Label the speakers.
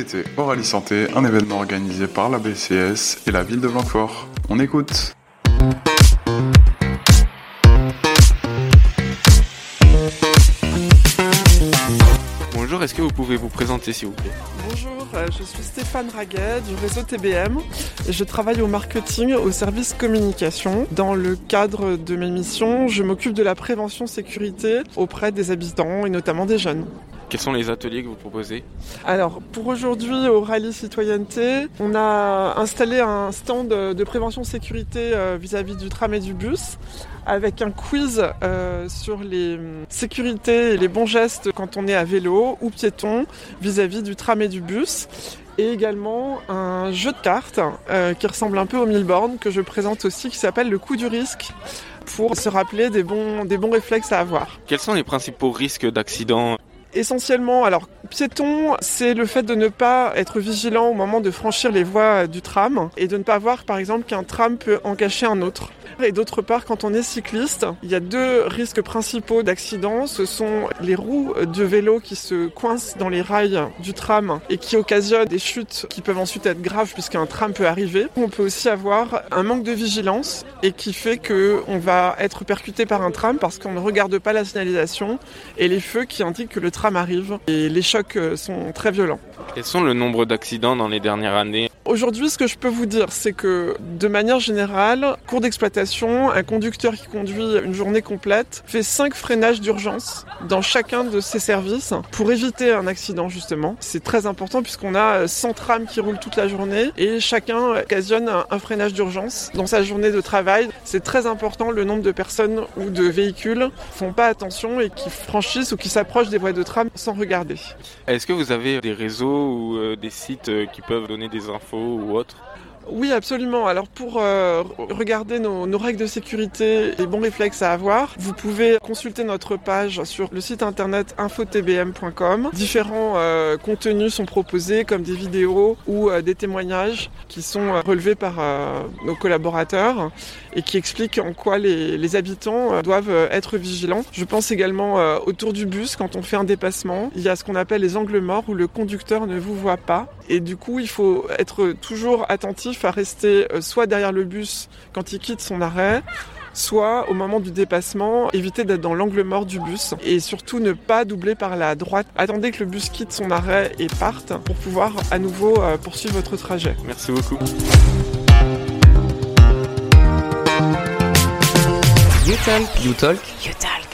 Speaker 1: écoutez Oralie Santé, un événement organisé par la BCS et la ville de Blanquefort. On écoute.
Speaker 2: Bonjour, est-ce que vous pouvez vous présenter s'il vous plaît?
Speaker 3: Bonjour, euh, je suis Stéphane Raguet du réseau TBM et je travaille au marketing au service communication. Dans le cadre de mes missions, je m'occupe de la prévention sécurité auprès des habitants et notamment des jeunes.
Speaker 2: Quels sont les ateliers que vous proposez
Speaker 3: Alors, pour aujourd'hui, au Rallye Citoyenneté, on a installé un stand de prévention sécurité euh, vis-à-vis du tram et du bus avec un quiz euh, sur les hum, sécurités et les bons gestes quand on est à vélo ou piéton vis-à-vis du tram et du bus et également un jeu de cartes euh, qui ressemble un peu au Milborn que je présente aussi qui s'appelle le coup du risque pour se rappeler des bons, des bons réflexes à avoir.
Speaker 2: Quels sont les principaux risques d'accident
Speaker 3: Essentiellement, alors piéton, c'est le fait de ne pas être vigilant au moment de franchir les voies du tram et de ne pas voir par exemple qu'un tram peut en cacher un autre. Et d'autre part, quand on est cycliste, il y a deux risques principaux d'accident. Ce sont les roues de vélo qui se coincent dans les rails du tram et qui occasionnent des chutes qui peuvent ensuite être graves puisqu'un tram peut arriver. On peut aussi avoir un manque de vigilance et qui fait que on va être percuté par un tram parce qu'on ne regarde pas la signalisation et les feux qui indiquent que le tram arrive. Et les chocs sont très violents.
Speaker 2: Quels sont le nombre d'accidents dans les dernières années?
Speaker 3: Aujourd'hui, ce que je peux vous dire, c'est que de manière générale, cours d'exploitation, un conducteur qui conduit une journée complète fait 5 freinages d'urgence dans chacun de ses services pour éviter un accident justement. C'est très important puisqu'on a 100 trams qui roulent toute la journée et chacun occasionne un freinage d'urgence dans sa journée de travail. C'est très important le nombre de personnes ou de véhicules font pas attention et qui franchissent ou qui s'approchent des voies de tram sans regarder.
Speaker 2: Est-ce que vous avez des réseaux ou euh, des sites euh, qui peuvent donner des infos ou autre
Speaker 3: oui, absolument. Alors pour euh, regarder nos, règles de sécurité et bons réflexes à avoir, vous pouvez consulter notre page sur le site internet infotbm.com. Différents euh, contenus sont proposés comme des vidéos ou euh, des témoignages qui sont relevés par nos collaborateurs et qui expliquent en quoi les, les habitants doivent être vigilants. Je pense également autour du bus quand on fait un dépassement. Il y a ce qu'on appelle les angles morts où le conducteur ne vous voit pas et du coup il faut être toujours attentif à rester euh, soit derrière le bus quand il quitte son arrêt, soit au moment du dépassement, éviter d'être dans l'angle mort du bus et surtout ne pas doubler par la droite. Attendez que le bus quitte son arrêt et parte pour pouvoir à nouveau euh, poursuivre votre trajet.
Speaker 2: Merci beaucoup.
Speaker 4: You talk.
Speaker 5: You talk.
Speaker 4: You talk.